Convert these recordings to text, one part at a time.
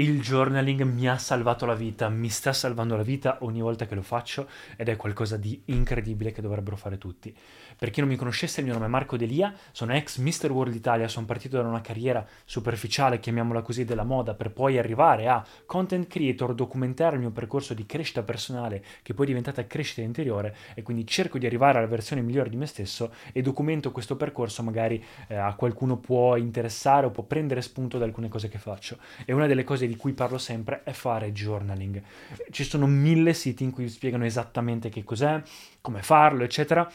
Il journaling mi ha salvato la vita, mi sta salvando la vita ogni volta che lo faccio ed è qualcosa di incredibile che dovrebbero fare tutti. Per chi non mi conoscesse, il mio nome è Marco Delia, sono ex Mr. World Italia, sono partito da una carriera superficiale, chiamiamola così, della moda, per poi arrivare a content creator, documentare il mio percorso di crescita personale, che poi è diventata crescita interiore, e quindi cerco di arrivare alla versione migliore di me stesso e documento questo percorso, magari eh, a qualcuno può interessare o può prendere spunto da alcune cose che faccio. E una delle cose di cui parlo sempre è fare journaling. Ci sono mille siti in cui spiegano esattamente che cos'è, come farlo, eccetera,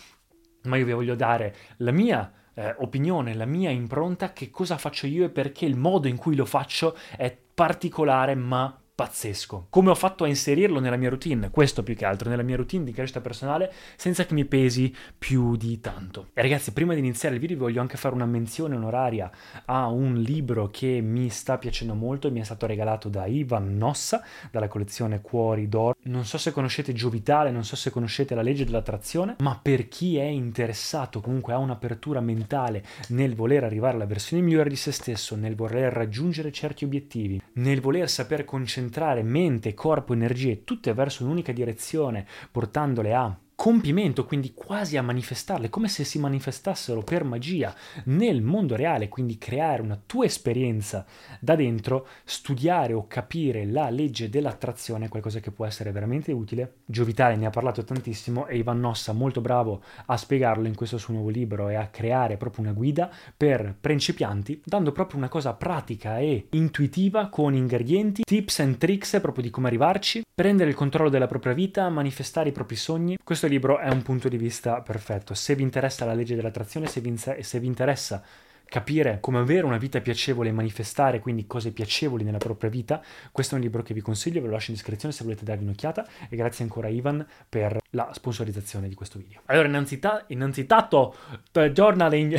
ma io vi voglio dare la mia eh, opinione, la mia impronta, che cosa faccio io e perché il modo in cui lo faccio è particolare ma pazzesco. Come ho fatto a inserirlo nella mia routine, questo più che altro, nella mia routine di crescita personale, senza che mi pesi più di tanto. E ragazzi, prima di iniziare il video voglio anche fare una menzione onoraria a un libro che mi sta piacendo molto e mi è stato regalato da Ivan Nossa, dalla collezione Cuori d'Oro. Non so se conoscete Giovitale, non so se conoscete la legge dell'attrazione, ma per chi è interessato, comunque ha un'apertura mentale nel voler arrivare alla versione migliore di se stesso, nel voler raggiungere certi obiettivi, nel voler saper concentrare concentrare mente, corpo, energie tutte verso un'unica direzione, portandole a compimento, quindi quasi a manifestarle, come se si manifestassero per magia nel mondo reale, quindi creare una tua esperienza da dentro, studiare o capire la legge dell'attrazione, qualcosa che può essere veramente utile. Giovitale ne ha parlato tantissimo e Ivan Nossa molto bravo a spiegarlo in questo suo nuovo libro e a creare proprio una guida per principianti, dando proprio una cosa pratica e intuitiva con ingredienti, tips and tricks proprio di come arrivarci, prendere il controllo della propria vita, manifestare i propri sogni. Questo libro è un punto di vista perfetto. Se vi interessa la legge dell'attrazione, se vi, se vi interessa capire come avere una vita piacevole e manifestare quindi cose piacevoli nella propria vita, questo è un libro che vi consiglio, ve lo lascio in descrizione se volete darvi un'occhiata e grazie ancora a Ivan per la sponsorizzazione di questo video. Allora, innanzitutto, innanzitutto journaling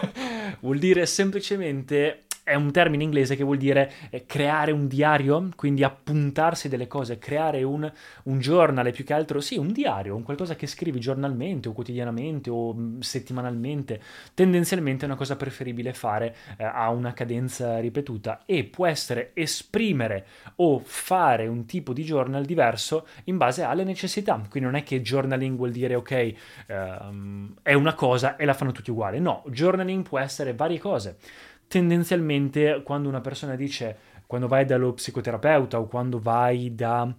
vuol dire semplicemente è un termine inglese che vuol dire eh, creare un diario, quindi appuntarsi delle cose, creare un, un giornale più che altro, sì, un diario, un qualcosa che scrivi giornalmente o quotidianamente o mh, settimanalmente. Tendenzialmente è una cosa preferibile fare eh, a una cadenza ripetuta e può essere esprimere o fare un tipo di journal diverso in base alle necessità. Quindi non è che journaling vuol dire ok, ehm, è una cosa e la fanno tutti uguali. No, journaling può essere varie cose tendenzialmente quando una persona dice, quando vai dallo psicoterapeuta o quando vai da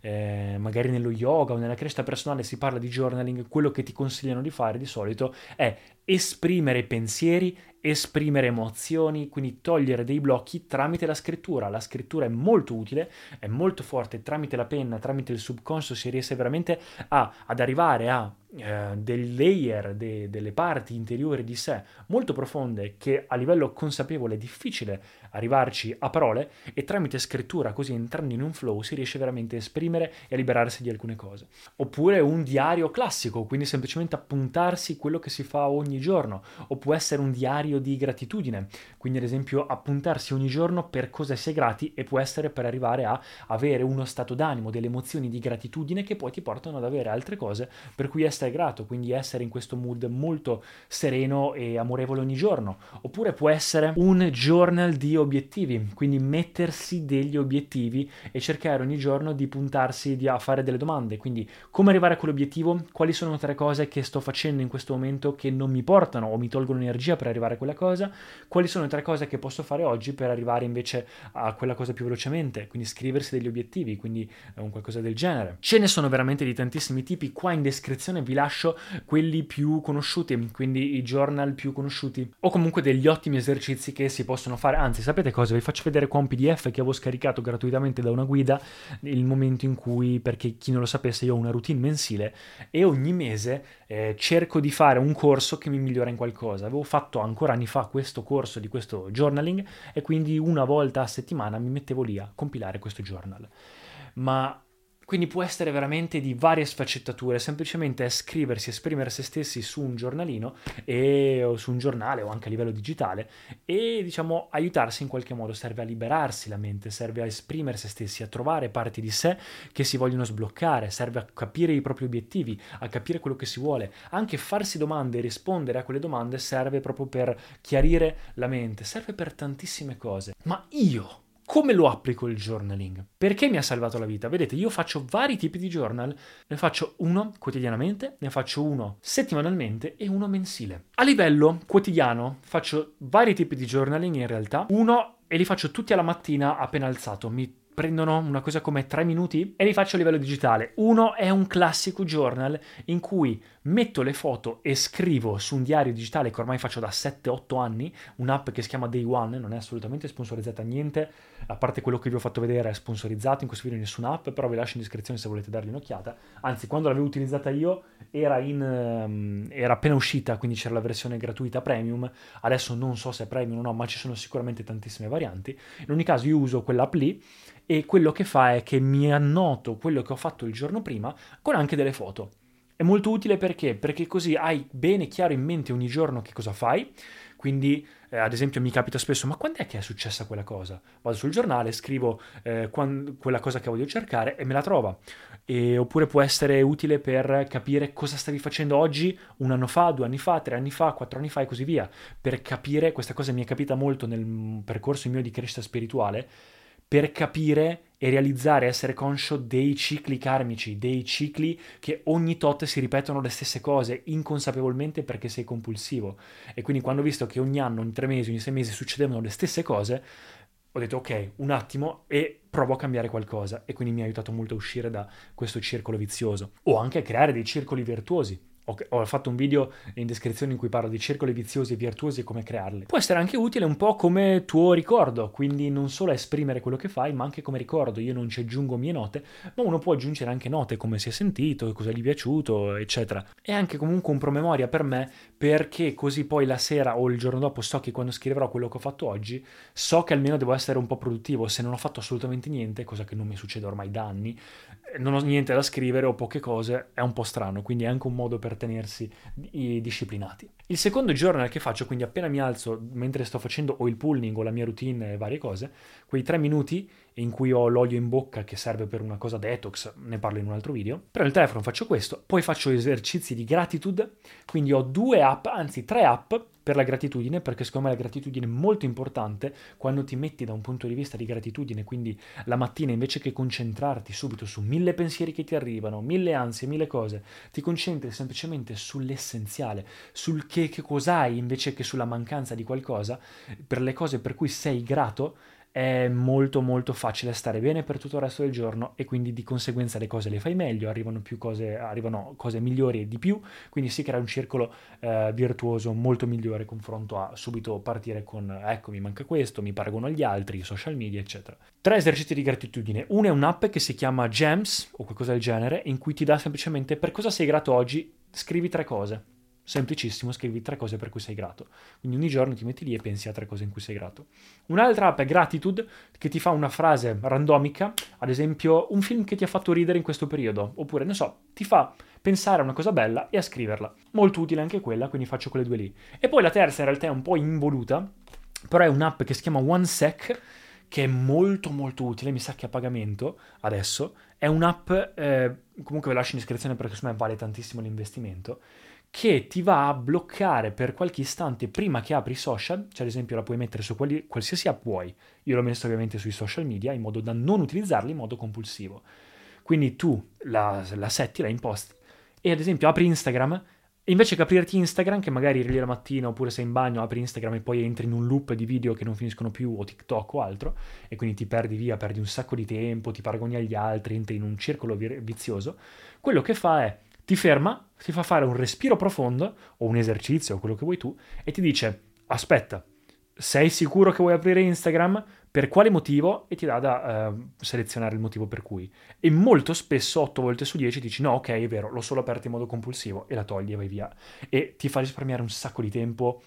eh, magari nello yoga o nella crescita personale si parla di journaling, quello che ti consigliano di fare di solito è esprimere pensieri, esprimere emozioni, quindi togliere dei blocchi tramite la scrittura. La scrittura è molto utile, è molto forte, tramite la penna, tramite il subconscio si riesce veramente a, ad arrivare a eh, dei layer, de, delle parti interiori di sé molto profonde che a livello consapevole è difficile arrivarci a parole e tramite scrittura, così entrando in un flow, si riesce veramente a esprimere e a liberarsi di alcune cose. Oppure un diario classico, quindi semplicemente appuntarsi quello che si fa ogni giorno, o può essere un diario di gratitudine, quindi ad esempio appuntarsi ogni giorno per cosa è grati e può essere per arrivare a avere uno stato d'animo, delle emozioni di gratitudine che poi ti portano ad avere altre cose per cui essere grato, quindi essere in questo mood molto sereno e amorevole ogni giorno. Oppure può essere un journal di obiettivi, quindi mettersi degli obiettivi e cercare ogni giorno di puntarsi di, a fare delle domande, quindi come arrivare a quell'obiettivo, quali sono tre cose che sto facendo in questo momento che non mi portano o mi tolgono energia per arrivare a quella cosa, quali sono tre cose che posso fare oggi per arrivare invece a quella cosa più velocemente, quindi scriversi degli obiettivi, quindi un qualcosa del genere. Ce ne sono veramente di tantissimi tipi, qua in descrizione vi lascio quelli più conosciuti, quindi i journal più conosciuti, o comunque degli ottimi esercizi che si possono fare. Anzi, sapete cosa? Vi faccio vedere qua un PDF che avevo scaricato gratuitamente da una guida il momento in cui, perché chi non lo sapesse, io ho una routine mensile e ogni mese eh, cerco di fare un corso che mi migliora in qualcosa. Avevo fatto ancora anni fa questo corso di questo journaling e quindi una volta a settimana mi mettevo lì a compilare questo journal. Ma quindi può essere veramente di varie sfaccettature, semplicemente scriversi, esprimere se stessi su un giornalino e, o su un giornale o anche a livello digitale e diciamo aiutarsi in qualche modo, serve a liberarsi la mente, serve a esprimere se stessi, a trovare parti di sé che si vogliono sbloccare, serve a capire i propri obiettivi, a capire quello che si vuole, anche farsi domande e rispondere a quelle domande serve proprio per chiarire la mente, serve per tantissime cose. Ma io come lo applico il journaling? Perché mi ha salvato la vita? Vedete, io faccio vari tipi di journal, ne faccio uno quotidianamente, ne faccio uno settimanalmente e uno mensile. A livello quotidiano faccio vari tipi di journaling in realtà, uno e li faccio tutti alla mattina appena alzato, mi prendono una cosa come tre minuti e li faccio a livello digitale. Uno è un classico journal in cui metto le foto e scrivo su un diario digitale che ormai faccio da 7-8 anni, un'app che si chiama Day One, non è assolutamente sponsorizzata niente, a parte quello che vi ho fatto vedere è sponsorizzato, in questo video nessuna app, però vi lascio in descrizione se volete dargli un'occhiata. Anzi, quando l'avevo utilizzata io era, in, um, era appena uscita, quindi c'era la versione gratuita premium, adesso non so se è premium o no, ma ci sono sicuramente tantissime varianti. In ogni caso io uso quell'app lì e quello che fa è che mi annoto quello che ho fatto il giorno prima con anche delle foto. È molto utile perché? Perché così hai bene chiaro in mente ogni giorno che cosa fai. Quindi, eh, ad esempio, mi capita spesso: ma quando è che è successa quella cosa? Vado sul giornale, scrivo eh, quando, quella cosa che voglio cercare e me la trova. E, oppure può essere utile per capire cosa stavi facendo oggi, un anno fa, due anni fa, tre anni fa, quattro anni fa e così via. Per capire, questa cosa mi è capita molto nel percorso mio di crescita spirituale per capire e realizzare, essere conscio dei cicli karmici, dei cicli che ogni tot si ripetono le stesse cose inconsapevolmente perché sei compulsivo. E quindi quando ho visto che ogni anno, ogni tre mesi, ogni sei mesi succedevano le stesse cose, ho detto ok, un attimo e provo a cambiare qualcosa. E quindi mi ha aiutato molto a uscire da questo circolo vizioso. O anche a creare dei circoli virtuosi ho fatto un video in descrizione in cui parlo di circoli viziosi e virtuosi e come crearli. Può essere anche utile un po' come tuo ricordo, quindi non solo esprimere quello che fai, ma anche come ricordo. Io non ci aggiungo mie note, ma uno può aggiungere anche note, come si è sentito, cosa gli è piaciuto, eccetera. È anche comunque un promemoria per me, perché così poi la sera o il giorno dopo so che quando scriverò quello che ho fatto oggi, so che almeno devo essere un po' produttivo. Se non ho fatto assolutamente niente, cosa che non mi succede ormai da anni, non ho niente da scrivere o poche cose, è un po' strano, quindi è anche un modo per tenersi disciplinati. Il secondo journal che faccio, quindi appena mi alzo mentre sto facendo o il pulling o la mia routine e varie cose, quei tre minuti in cui ho l'olio in bocca che serve per una cosa detox, ne parlo in un altro video, però il telefono faccio questo, poi faccio esercizi di gratitude, quindi ho due app, anzi tre app per la gratitudine, perché secondo me la gratitudine è molto importante quando ti metti da un punto di vista di gratitudine, quindi la mattina invece che concentrarti subito su mille pensieri che ti arrivano, mille ansie, mille cose, ti concentri semplicemente sull'essenziale, sul che, che cos'hai invece che sulla mancanza di qualcosa, per le cose per cui sei grato, è molto molto facile stare bene per tutto il resto del giorno e quindi di conseguenza le cose le fai meglio, arrivano cose, arrivano cose migliori e di più, quindi si crea un circolo eh, virtuoso molto migliore confronto a subito partire con ecco mi manca questo, mi paragono agli altri, social media eccetera. Tre esercizi di gratitudine, uno è un'app che si chiama Gems o qualcosa del genere in cui ti dà semplicemente per cosa sei grato oggi, scrivi tre cose Semplicissimo, scrivi tre cose per cui sei grato. Quindi ogni giorno ti metti lì e pensi a tre cose in cui sei grato. Un'altra app è Gratitude, che ti fa una frase randomica, ad esempio un film che ti ha fatto ridere in questo periodo, oppure, non so, ti fa pensare a una cosa bella e a scriverla. Molto utile anche quella, quindi faccio quelle due lì. E poi la terza in realtà è un po' involuta, però è un'app che si chiama OneSec, che è molto molto utile, mi sa che a pagamento adesso. È un'app, eh, comunque ve lascio in descrizione perché secondo me vale tantissimo l'investimento che ti va a bloccare per qualche istante prima che apri i social, cioè ad esempio la puoi mettere su quali, qualsiasi app vuoi, io l'ho messo ovviamente sui social media in modo da non utilizzarli in modo compulsivo. Quindi tu la, la setti, la imposti. E ad esempio apri Instagram. E invece che aprirti Instagram, che magari lì la mattina oppure sei in bagno, apri Instagram e poi entri in un loop di video che non finiscono più, o TikTok o altro, e quindi ti perdi via, perdi un sacco di tempo, ti paragoni agli altri, entri in un circolo vizioso, quello che fa è ti ferma, ti fa fare un respiro profondo o un esercizio o quello che vuoi tu e ti dice aspetta, sei sicuro che vuoi aprire Instagram? Per quale motivo? E ti dà da uh, selezionare il motivo per cui. E molto spesso, 8 volte su 10, dici no, ok, è vero, l'ho solo aperto in modo compulsivo e la togli e vai via. E ti fa risparmiare un sacco di tempo,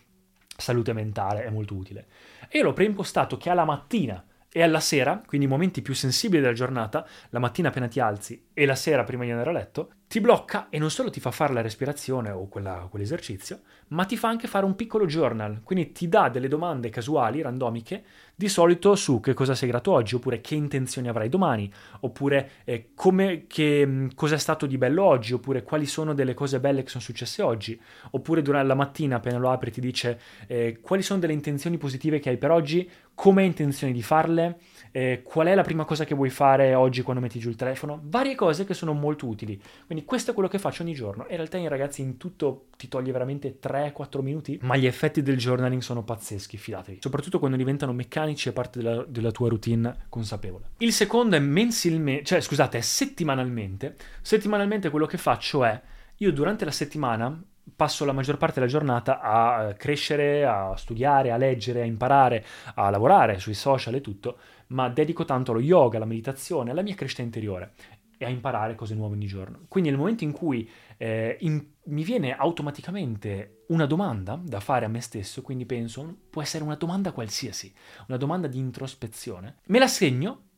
salute mentale, è molto utile. E io l'ho preimpostato che alla mattina e alla sera, quindi i momenti più sensibili della giornata, la mattina appena ti alzi e la sera prima di andare a letto, ti blocca e non solo ti fa fare la respirazione o quella, quell'esercizio, ma ti fa anche fare un piccolo journal, quindi ti dà delle domande casuali, randomiche, di solito su che cosa sei grato oggi, oppure che intenzioni avrai domani, oppure eh, come, che, cosa è stato di bello oggi, oppure quali sono delle cose belle che sono successe oggi, oppure durante la mattina appena lo apri ti dice eh, quali sono delle intenzioni positive che hai per oggi, come hai intenzione di farle, eh, qual è la prima cosa che vuoi fare oggi quando metti giù il telefono, varie cose che sono molto utili. Quindi questo è quello che faccio ogni giorno. In realtà, ragazzi, in tutto ti toglie veramente 3-4 minuti, ma gli effetti del journaling sono pazzeschi, fidatevi. Soprattutto quando diventano meccanici e parte della, della tua routine consapevole. Il secondo è mensilmente, cioè scusate, è settimanalmente. Settimanalmente quello che faccio è, io durante la settimana passo la maggior parte della giornata a eh, crescere, a studiare, a leggere, a imparare, a lavorare sui social e tutto, ma dedico tanto allo yoga, alla meditazione, alla mia crescita interiore e a imparare cose nuove ogni giorno. Quindi nel momento in cui eh, in, mi viene automaticamente una domanda da fare a me stesso, quindi penso, può essere una domanda qualsiasi, una domanda di introspezione, me la segno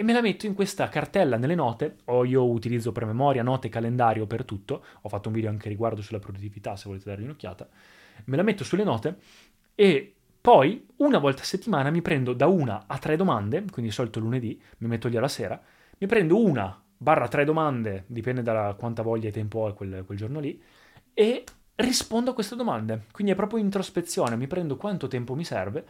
e me la metto in questa cartella nelle note, o io utilizzo per memoria, note, calendario per tutto, ho fatto un video anche riguardo sulla produttività se volete dargli un'occhiata, me la metto sulle note e poi una volta a settimana mi prendo da una a tre domande, quindi di solito lunedì, mi metto lì alla sera, mi prendo una barra tre domande, dipende da quanta voglia e tempo ho quel, quel giorno lì, e rispondo a queste domande. Quindi è proprio introspezione, mi prendo quanto tempo mi serve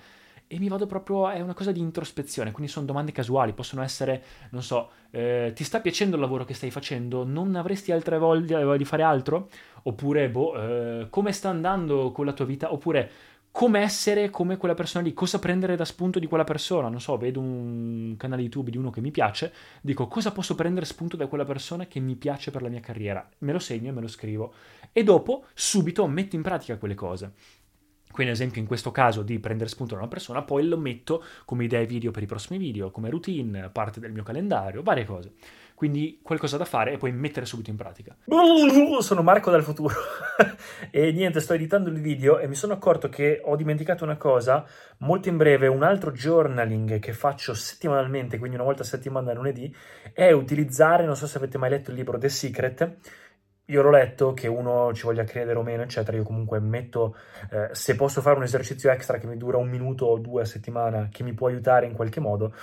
e mi vado proprio, è una cosa di introspezione, quindi sono domande casuali, possono essere, non so, eh, ti sta piacendo il lavoro che stai facendo? Non avresti altre voglie di fare altro? Oppure, boh, eh, come sta andando con la tua vita? Oppure, come essere come quella persona lì, cosa prendere da spunto di quella persona. Non so, vedo un canale YouTube di uno che mi piace, dico cosa posso prendere spunto da quella persona che mi piace per la mia carriera. Me lo segno e me lo scrivo. E dopo, subito, metto in pratica quelle cose. Quindi, ad esempio, in questo caso di prendere spunto da una persona, poi lo metto come idee video per i prossimi video, come routine, parte del mio calendario, varie cose. Quindi qualcosa da fare e poi mettere subito in pratica. Sono Marco dal futuro e niente, sto editando il video e mi sono accorto che ho dimenticato una cosa. Molto in breve, un altro journaling che faccio settimanalmente, quindi una volta a settimana lunedì, è utilizzare, non so se avete mai letto il libro The Secret, io l'ho letto, che uno ci voglia credere o meno, eccetera, io comunque metto, eh, se posso fare un esercizio extra che mi dura un minuto o due a settimana, che mi può aiutare in qualche modo,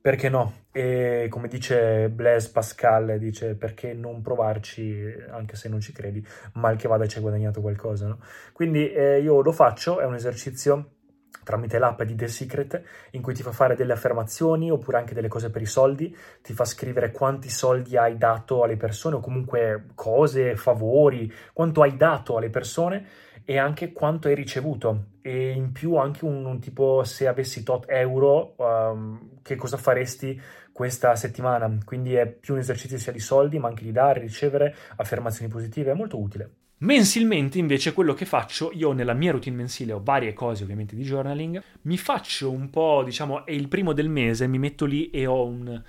perché no? E come dice Blaise Pascal, dice perché non provarci anche se non ci credi, mal che vada ci hai guadagnato qualcosa, no? Quindi eh, io lo faccio, è un esercizio tramite l'app di The Secret in cui ti fa fare delle affermazioni oppure anche delle cose per i soldi, ti fa scrivere quanti soldi hai dato alle persone o comunque cose, favori, quanto hai dato alle persone e anche quanto hai ricevuto e in più anche un, un tipo se avessi tot euro um, che cosa faresti questa settimana quindi è più un esercizio sia di soldi ma anche di dare, ricevere affermazioni positive, è molto utile. Mensilmente invece quello che faccio, io nella mia routine mensile ho varie cose ovviamente di journaling, mi faccio un po', diciamo, è il primo del mese, mi metto lì e ho un,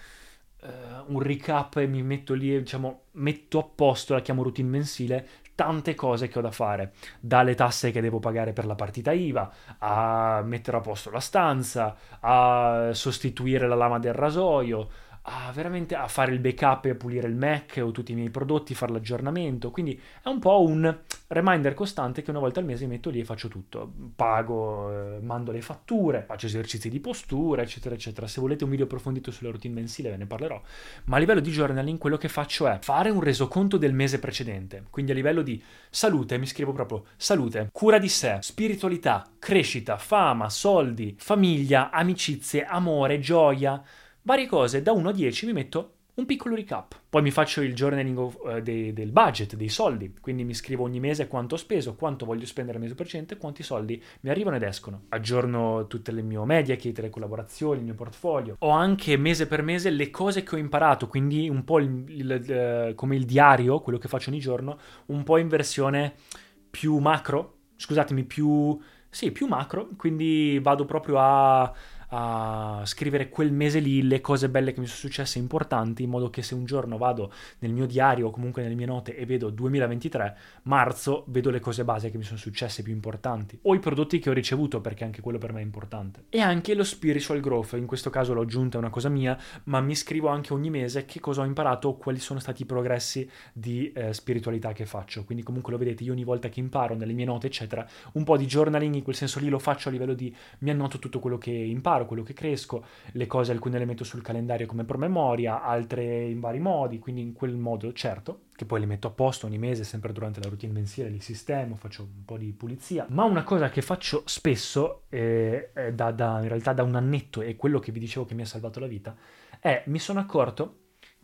uh, un recap e mi metto lì e diciamo, metto a posto, la chiamo routine mensile, tante cose che ho da fare, dalle tasse che devo pagare per la partita IVA, a mettere a posto la stanza, a sostituire la lama del rasoio, a veramente a fare il backup e a pulire il Mac o tutti i miei prodotti, fare l'aggiornamento. Quindi è un po' un reminder costante che una volta al mese mi metto lì e faccio tutto. Pago, eh, mando le fatture, faccio esercizi di postura, eccetera, eccetera. Se volete un video approfondito sulla routine mensile ve ne parlerò. Ma a livello di journaling quello che faccio è fare un resoconto del mese precedente. Quindi a livello di salute mi scrivo proprio salute, cura di sé, spiritualità, crescita, fama, soldi, famiglia, amicizie, amore, gioia varie cose, da 1 a 10 mi metto un piccolo recap. Poi mi faccio il journaling of, uh, de, del budget, dei soldi, quindi mi scrivo ogni mese quanto ho speso, quanto voglio spendere al mese per cento quanti soldi mi arrivano ed escono. Aggiorno tutte le mie media kit, le collaborazioni, il mio portfolio. Ho anche mese per mese le cose che ho imparato, quindi un po' il, il, il, come il diario, quello che faccio ogni giorno, un po' in versione più macro, scusatemi, più... Sì, più macro, quindi vado proprio a a scrivere quel mese lì le cose belle che mi sono successe importanti, in modo che se un giorno vado nel mio diario o comunque nelle mie note e vedo 2023, marzo, vedo le cose base che mi sono successe più importanti, o i prodotti che ho ricevuto, perché anche quello per me è importante. E anche lo spiritual growth, in questo caso l'ho aggiunta, è una cosa mia, ma mi scrivo anche ogni mese che cosa ho imparato o quali sono stati i progressi di eh, spiritualità che faccio. Quindi comunque lo vedete, io ogni volta che imparo nelle mie note, eccetera, un po' di journaling in quel senso lì lo faccio a livello di mi annoto tutto quello che imparo imparo, quello che cresco, le cose alcune le metto sul calendario come promemoria, altre in vari modi, quindi in quel modo certo, che poi le metto a posto ogni mese, sempre durante la routine mensile, li sistemo, faccio un po' di pulizia. Ma una cosa che faccio spesso, eh, da, da, in realtà da un annetto, e quello che vi dicevo che mi ha salvato la vita, è mi sono accorto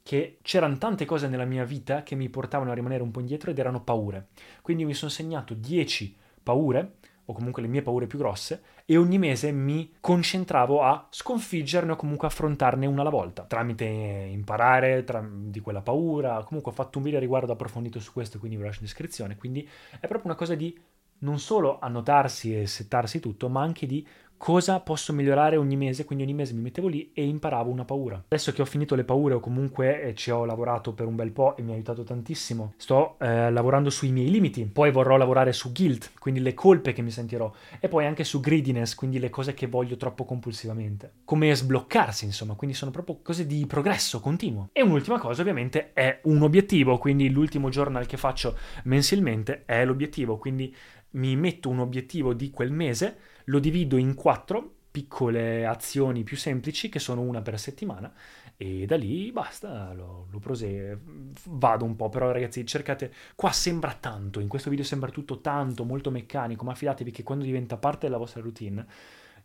che c'erano tante cose nella mia vita che mi portavano a rimanere un po' indietro ed erano paure. Quindi mi sono segnato 10 paure o comunque le mie paure più grosse, e ogni mese mi concentravo a sconfiggerne o comunque affrontarne una alla volta, tramite imparare tra, di quella paura. Comunque ho fatto un video riguardo approfondito su questo, quindi vi lascio in descrizione. Quindi è proprio una cosa di non solo annotarsi e settarsi tutto, ma anche di cosa posso migliorare ogni mese, quindi ogni mese mi mettevo lì e imparavo una paura. Adesso che ho finito le paure o comunque eh, ci ho lavorato per un bel po' e mi ha aiutato tantissimo, sto eh, lavorando sui miei limiti, poi vorrò lavorare su guilt, quindi le colpe che mi sentirò, e poi anche su greediness, quindi le cose che voglio troppo compulsivamente. Come sbloccarsi, insomma, quindi sono proprio cose di progresso continuo. E un'ultima cosa ovviamente è un obiettivo, quindi l'ultimo journal che faccio mensilmente è l'obiettivo, quindi mi metto un obiettivo di quel mese, lo divido in quattro piccole azioni più semplici che sono una per settimana e da lì basta, lo, lo prose, vado un po', però ragazzi cercate, qua sembra tanto, in questo video sembra tutto tanto, molto meccanico, ma fidatevi che quando diventa parte della vostra routine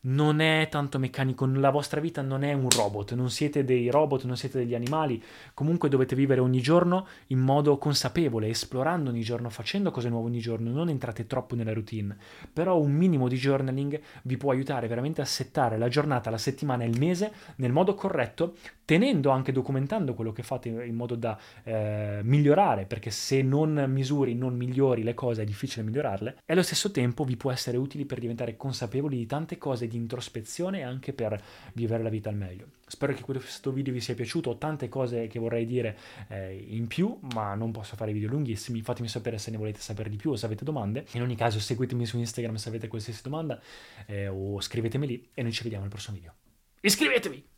non è tanto meccanico, la vostra vita non è un robot, non siete dei robot, non siete degli animali, comunque dovete vivere ogni giorno in modo consapevole, esplorando ogni giorno, facendo cose nuove ogni giorno, non entrate troppo nella routine, però un minimo di journaling vi può aiutare veramente a settare la giornata, la settimana il mese nel modo corretto, tenendo anche documentando quello che fate in modo da eh, migliorare, perché se non misuri, non migliori le cose è difficile migliorarle, e allo stesso tempo vi può essere utile per diventare consapevoli di tante cose di introspezione e anche per vivere la vita al meglio. Spero che questo video vi sia piaciuto, ho tante cose che vorrei dire eh, in più, ma non posso fare video lunghissimi, fatemi sapere se ne volete sapere di più o se avete domande. In ogni caso seguitemi su Instagram se avete qualsiasi domanda eh, o scrivetemi lì e noi ci vediamo al prossimo video. Iscrivetevi!